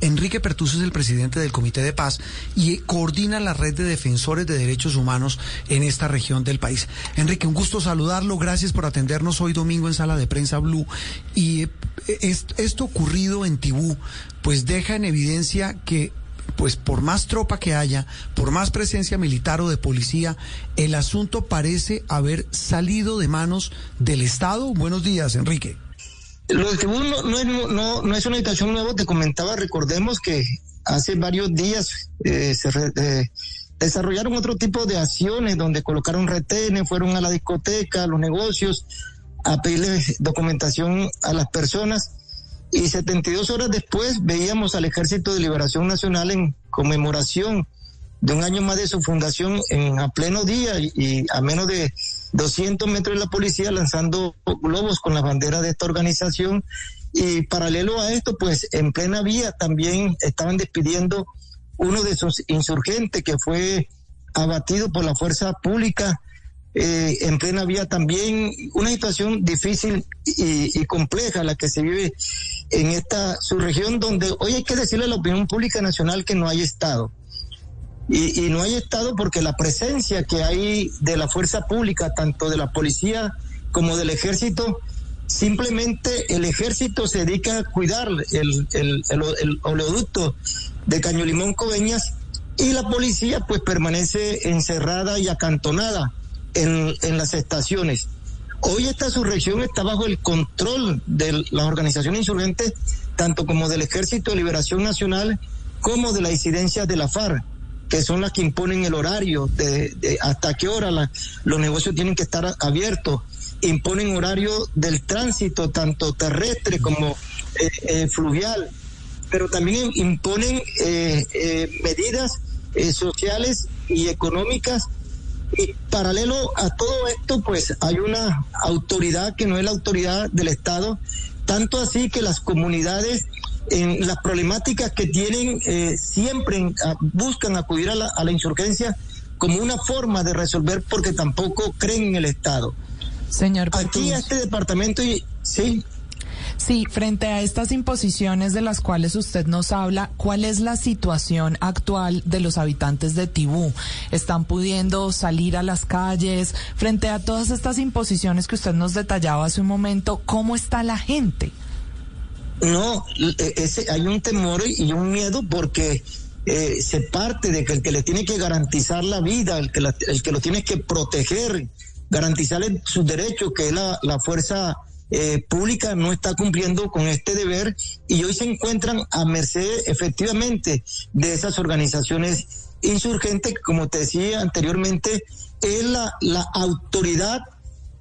Enrique Pertuso es el presidente del Comité de Paz y coordina la red de defensores de derechos humanos en esta región del país. Enrique, un gusto saludarlo. Gracias por atendernos hoy domingo en Sala de Prensa Blue. Y esto ocurrido en Tibú, pues deja en evidencia que pues por más tropa que haya, por más presencia militar o de policía, el asunto parece haber salido de manos del Estado. Buenos días, Enrique. Lo de Tibú no, es, no, es una situación nueva, te comentaba, recordemos que hace varios días eh, se eh, desarrollaron otro tipo de acciones donde colocaron retenes, fueron a la discoteca, a los negocios, a pedirles documentación a las personas. Y 72 horas después veíamos al Ejército de Liberación Nacional en conmemoración de un año más de su fundación en a pleno día y, a menos de 200 metros de la policía lanzando globos con la bandera de esta organización y paralelo a esto pues en plena vía también estaban despidiendo uno de sus insurgentes que fue abatido por la fuerza pública eh, en plena vía también una situación difícil y, compleja la que se vive en esta subregión donde hoy hay que decirle a la opinión pública nacional que no hay Estado. Y, no hay Estado porque la presencia que hay de la fuerza pública, tanto de la policía como del ejército, simplemente el ejército se dedica a cuidar el, el, el oleoducto de Caño Limón Coveñas y la policía pues permanece encerrada y acantonada en, en las estaciones. Hoy esta surrección está bajo el control de las organizaciones insurgentes, tanto como del Ejército de Liberación Nacional como de la incidencia de la FARC, que son las que imponen el horario de, hasta qué hora los negocios tienen que estar abiertos, imponen horario del tránsito, tanto terrestre como eh, eh, fluvial, pero también imponen eh, medidas sociales y económicas. Y paralelo a todo esto, pues hay una autoridad que no es la autoridad del Estado, tanto así que las comunidades en las problemáticas que tienen eh, siempre buscan acudir a la, a la insurgencia como una forma de resolver porque tampoco creen en el Estado. Señor Aquí a este departamento y sí. Sí, frente a estas imposiciones de las cuales usted nos habla, ¿cuál es la situación actual de los habitantes de Tibú? ¿Están pudiendo salir a las calles? Frente a todas estas imposiciones que usted nos detallaba hace un momento, ¿cómo está la gente? No, e, ese, hay un temor y un miedo porque eh, se parte de que el que le tiene que garantizar la vida, el que, el que lo tiene que proteger, garantizarle sus derechos, que es la, la fuerza eh, pública no está cumpliendo con este deber y hoy se encuentran a merced efectivamente de esas organizaciones insurgentes, como te decía anteriormente, es la, la autoridad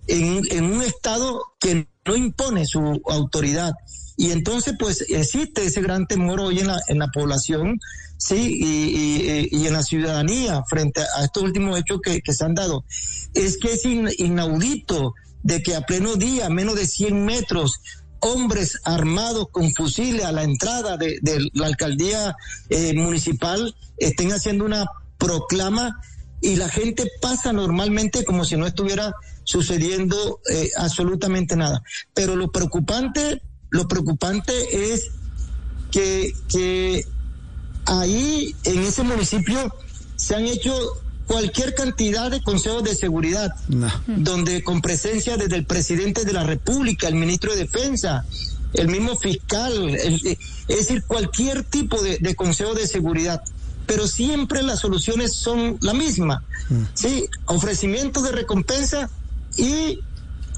en, en un Estado que no impone su autoridad. Y entonces, pues existe ese gran temor hoy en la, en la población, sí, y, en la ciudadanía frente a estos últimos hechos que, que se han dado. Es que es inaudito de que a pleno día, menos de 100 metros, hombres armados con fusiles a la entrada de, la alcaldía eh, municipal estén haciendo una proclama y la gente pasa normalmente como si no estuviera sucediendo eh, absolutamente nada. Pero lo preocupante, lo preocupante es que, que ahí en ese municipio se han hecho cualquier cantidad de consejos de seguridad, donde con presencia desde el presidente de la República, el ministro de Defensa, el mismo fiscal, es decir, cualquier tipo de, de, consejo de seguridad. Pero siempre las soluciones son la misma, mm. ¿sí? Ofrecimiento de recompensa y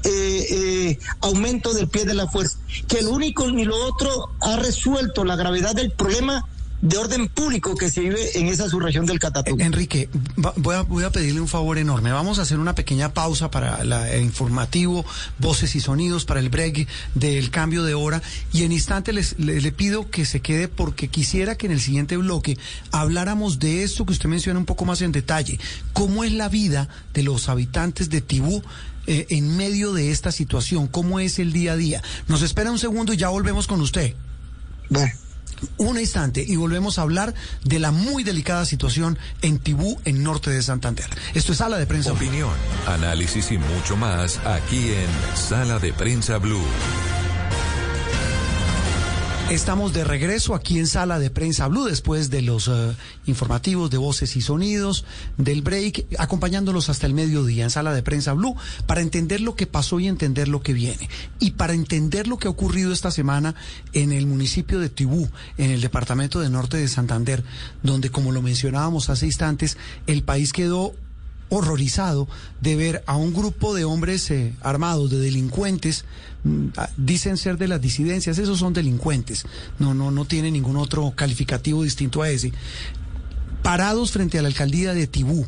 eh, eh, aumento del pie de la fuerza. Que el único ni lo otro ha resuelto la gravedad del problema de orden público que se vive en esa subregión del Catatumbo. Enrique, voy a, voy a pedirle un favor enorme. Vamos a hacer una pequeña pausa para el informativo, voces y sonidos, para el break del cambio de hora. Y en instante les, le, pido que se quede porque quisiera que en el siguiente bloque habláramos de esto que usted menciona un poco más en detalle. ¿Cómo es la vida de los habitantes de Tibú? Eh, en medio de esta situación, cómo es el día a día. Nos espera un segundo y ya volvemos con usted. Bueno un instante y volvemos a hablar de la muy delicada situación en Tibú, en norte de Santander. Esto es Sala de Prensa Opinión, análisis y mucho más aquí en Sala de Prensa Blue. Estamos de regreso aquí en Sala de Prensa Blue después de los eh, informativos de voces y sonidos del break, acompañándolos hasta el mediodía en Sala de Prensa Blue para entender lo que pasó y entender lo que viene. Y para entender lo que ha ocurrido esta semana en el municipio de Tibú, en el departamento de Norte de Santander, donde como lo mencionábamos hace instantes, el país quedó horrorizado de ver a un grupo de hombres eh, armados, de delincuentes, mm, ah, dicen ser de las disidencias, esos son delincuentes, no, no, no tiene ningún otro calificativo distinto a ese, parados frente a la alcaldía de Tibú,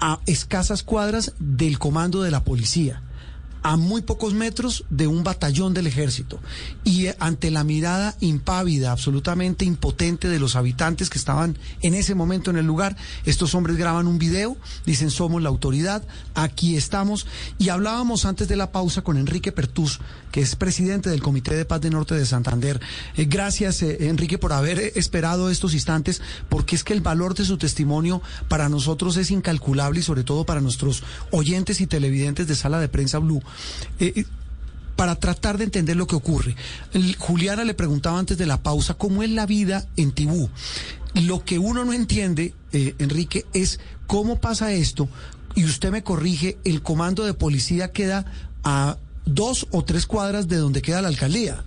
a escasas cuadras del comando de la policía a muy pocos metros de un batallón del ejército. Y ante la mirada impávida, absolutamente impotente de los habitantes que estaban en ese momento en el lugar, estos hombres graban un video, dicen somos la autoridad, aquí estamos y hablábamos antes de la pausa con Enrique Pertús, que es presidente del Comité de Paz de Norte de Santander. Eh, gracias eh, Enrique por haber esperado estos instantes porque es que el valor de su testimonio para nosotros es incalculable y sobre todo para nuestros oyentes y televidentes de Sala de Prensa Blue eh, para tratar de entender lo que ocurre. Juliana le preguntaba antes de la pausa cómo es la vida en Tibú. Lo que uno no entiende, eh, Enrique, es cómo pasa esto, y usted me corrige, el comando de policía queda a dos o tres cuadras de donde queda la alcaldía.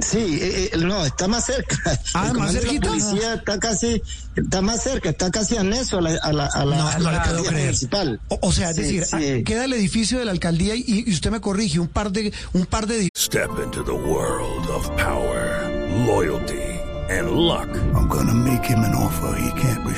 Sí, eh, eh, no, está más cerca. Ah, más cerquita. La policía está casi, está más cerca, está casi anexo a la, a la, a la, no, alcaldía municipal. O, sea, es decir, ah, queda el edificio de la alcaldía y, y, usted me corrige, un par de, un par de. Step into the world of power, loyalty and luck. I'm gonna make him an offer he can't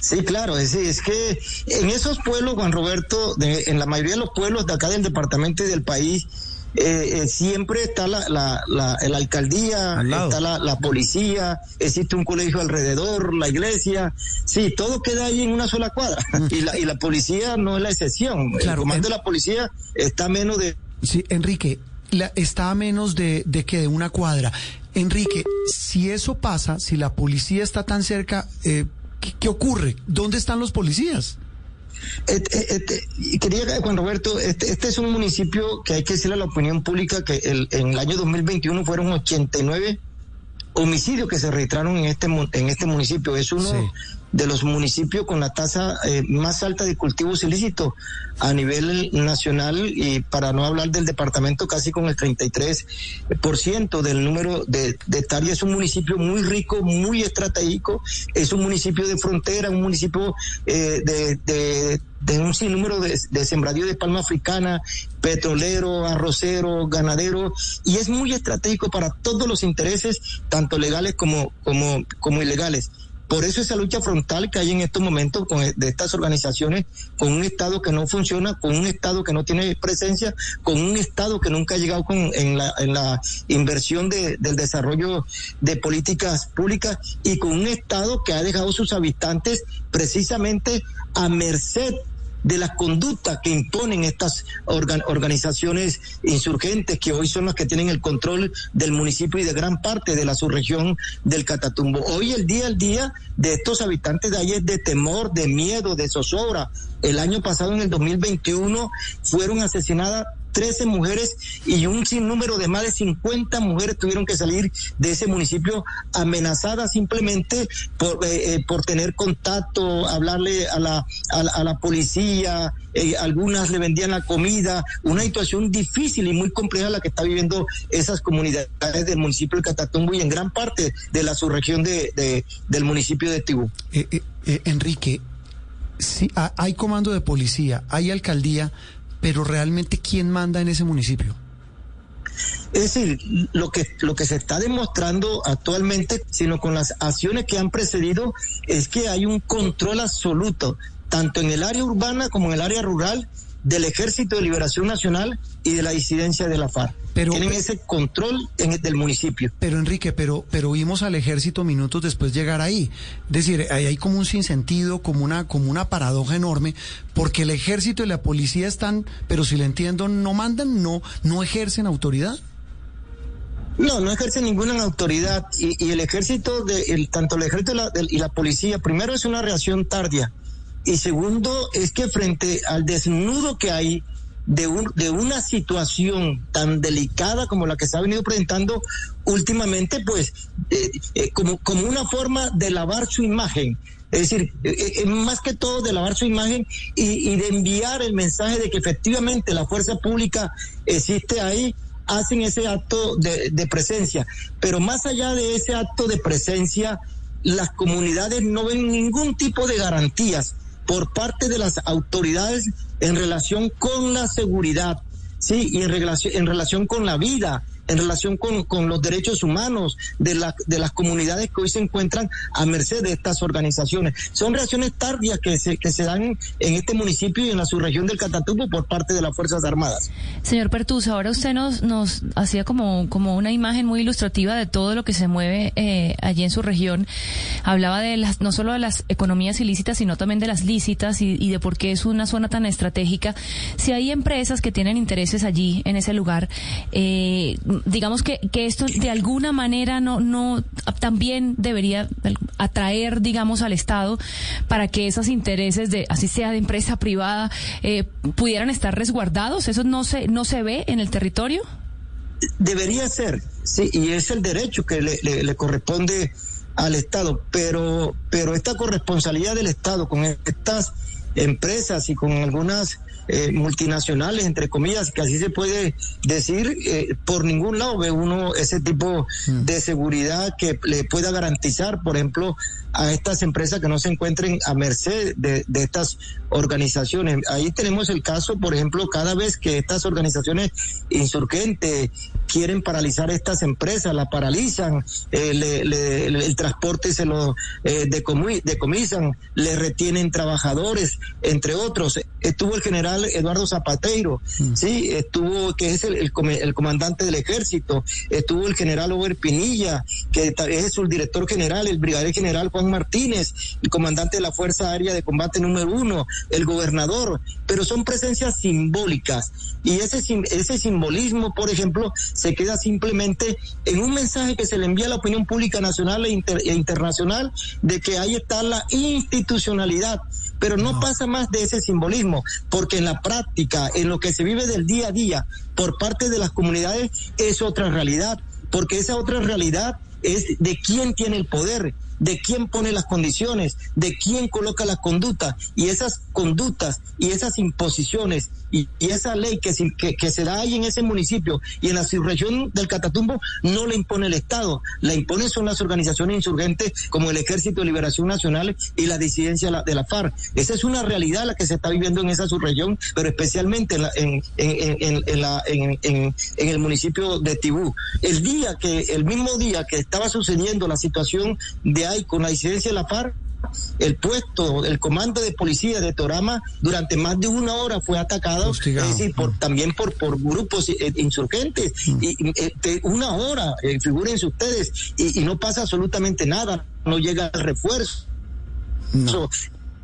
Sí, claro, es, es que en esos pueblos, Juan Roberto, de, en la mayoría de los pueblos de acá del departamento y del país, eh, eh, siempre está la, la, la, alcaldía, está la, la, policía, existe un colegio alrededor, la iglesia, sí, todo queda ahí en una sola cuadra. Mm. Y, la, y la policía no es la excepción. Claro, el comando de la policía está menos de... Sí, Enrique, la, está a menos de, de que de una cuadra. Enrique, si eso pasa, si la policía está tan cerca, eh, ¿qué, ¿qué ocurre? ¿Dónde están los policías? Este, este, quería, Juan Roberto, este, este, es un municipio que hay que decirle a la opinión pública que el, en el año 2021 fueron 89 homicidios que se registraron en este, en este municipio. Es uno de los municipios con la tasa eh, más alta de cultivos ilícitos a nivel nacional y para no hablar del departamento casi con el 33% del número de, de hectáreas. Es un municipio muy rico, muy estratégico, es un municipio de frontera, un municipio eh, de, de, un sinnúmero de, de sembradío de palma africana, petrolero, arrocero, ganadero, y es muy estratégico para todos los intereses, tanto legales como, como, como ilegales. Por eso esa lucha frontal que hay en estos momentos con, de estas organizaciones, con un Estado que no funciona, con un Estado que no tiene presencia, con un Estado que nunca ha llegado con, en, la, en la inversión de, del desarrollo de políticas públicas y con un Estado que ha dejado sus habitantes precisamente a merced de las conductas que imponen estas organizaciones insurgentes que hoy son las que tienen el control del municipio y de gran parte de la subregión del Catatumbo. Hoy el día al día de estos habitantes de ahí es de temor, de miedo, de zozobra. El año pasado, en el 2021, fueron asesinadas 13 mujeres y un sinnúmero de más de 50 mujeres tuvieron que salir de ese municipio amenazadas simplemente por, eh, eh, por tener contacto, hablarle a la, a la, policía, eh, algunas le vendían la comida, una situación difícil y muy compleja la que está viviendo esas comunidades del municipio de Catatumbo y en gran parte de la subregión de, del municipio de Tibú. Enrique, sí, hay comando de policía, hay alcaldía, pero realmente ¿quién manda en ese municipio? Es decir, lo que, lo que se está demostrando actualmente, sino con las acciones que han precedido, es que hay un control absoluto, tanto en el área urbana como en el área rural, del Ejército de Liberación Nacional y de la disidencia de la FARC. Pero, Tienen ese control en, del municipio. Pero Enrique, pero, pero vimos al ejército minutos después llegar ahí. Es decir, ahí hay como un sinsentido, como una, como una paradoja enorme, porque el ejército y la policía están, pero si le entiendo, no mandan, no, no ejercen autoridad. No, no ejercen ninguna autoridad y, el ejército, de, el, tanto el ejército y la, y la policía, primero es una reacción tardía y segundo es que frente al desnudo que hay de, un, de una situación tan delicada como la que se ha venido presentando últimamente, pues eh, eh, como, como una forma de lavar su imagen. Es decir, eh, más que todo de lavar su imagen y, de enviar el mensaje de que efectivamente la fuerza pública existe ahí, hacen ese acto de presencia. Pero más allá de ese acto de presencia, las comunidades no ven ningún tipo de garantías por parte de las autoridades en relación con la seguridad, sí, y en relación, en relación con la vida, en relación con, con los derechos humanos de, la, de las comunidades que hoy se encuentran a merced de estas organizaciones. Son reacciones tardías que se, que se dan en este municipio y en la subregión del Catatumbo por parte de las Fuerzas Armadas. Señor Pertus, ahora usted nos, nos hacía como, como una imagen muy ilustrativa de todo lo que se mueve eh, allí en su región. Hablaba de las, no solo de las economías ilícitas, sino también de las lícitas y, y de por qué es una zona tan estratégica. Si hay empresas que tienen intereses allí, en ese lugar, eh, digamos que, que esto de alguna manera no, no también debería atraer, digamos, al Estado para que esos intereses de, así sea de empresa privada, eh, pudieran estar resguardados. ¿Eso no se, no se ve en el territorio? Debería ser, sí, y es el derecho que le, le, corresponde al Estado, pero, pero esta corresponsabilidad del Estado con estas empresas y con algunas eh, multinacionales, entre comillas, que así se puede decir, eh, por ningún lado ve uno ese tipo mm. de seguridad que le pueda garantizar, por ejemplo, a estas empresas que no se encuentren a merced de, de, estas organizaciones. Ahí tenemos el caso, por ejemplo, cada vez que estas organizaciones insurgentes quieren paralizar estas empresas, la paralizan, eh, le, el transporte se lo eh, decomisan, le retienen trabajadores, entre otros. Estuvo el general Eduardo Zapateiro, mm. sí, estuvo, que es el, el, comandante del ejército, estuvo el general Over Pinilla, que es su director general, el brigadier general Juan Martínez, el comandante de la Fuerza Aérea de Combate número uno, el gobernador, pero son presencias simbólicas. Y ese, ese simbolismo, por ejemplo, se queda simplemente en un mensaje que se le envía a la opinión pública nacional e, e internacional de que ahí está la institucionalidad. Pero no, pasa más de ese simbolismo, porque en la práctica, en lo que se vive del día a día por parte de las comunidades, es otra realidad, porque esa otra realidad es de quién tiene el poder, de quién pone las condiciones, de quién coloca la conducta y esas conductas y esas imposiciones y, esa ley que, que, se da ahí en ese municipio y en la subregión del Catatumbo no la impone el Estado, la impone son las organizaciones insurgentes como el Ejército de Liberación Nacional y la disidencia de la FARC. Esa es una realidad la que se está viviendo en esa subregión, pero especialmente en, el municipio de Tibú. El día que, el mismo día que estaba sucediendo la situación de ahí con la disidencia de la FARC, el puesto, el comando de policía de Torama durante más de una hora fue atacado, es decir, por, también por, por grupos eh, insurgentes. Mm. Y, eh, una hora, eh, figúrense ustedes, y, no pasa absolutamente nada, no llega el refuerzo.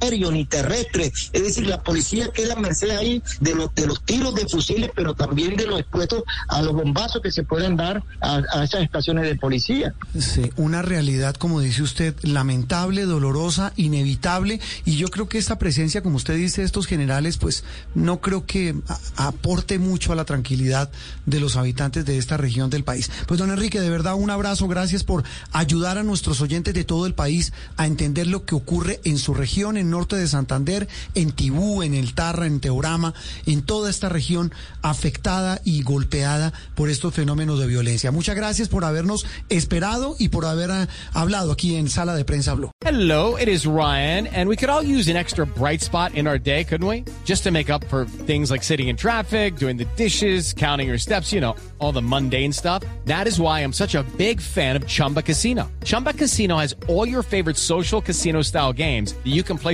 Ni terrestre. Es decir, la policía queda a merced ahí de los, de los tiros de fusiles, pero también de los expuestos a los bombazos que se pueden dar a, a esas estaciones de policía. Sí, una realidad, como dice usted, lamentable, dolorosa, inevitable, y yo creo que esta presencia, como usted dice, de estos generales, pues no creo que aporte mucho a la tranquilidad de los habitantes de esta región del país. Pues don Enrique, de verdad un abrazo, gracias por ayudar a nuestros oyentes de todo el país a entender lo que ocurre en su región, en norte de Santander, en Tibú, en El Tarra, en Teorama, en toda esta región afectada y golpeada por estos fenómenos de violencia. Muchas gracias por habernos esperado y por haber ah, hablado aquí en Sala de Prensa Blue. Hello, it is Ryan, and we could all use an extra bright spot in our day, couldn't we? Just to make up for things like sitting in traffic, doing the dishes, counting your steps, you know, all the mundane stuff. That is why I'm such a big fan of Chumba Casino. Chumba Casino has all your favorite social casino style games that you can play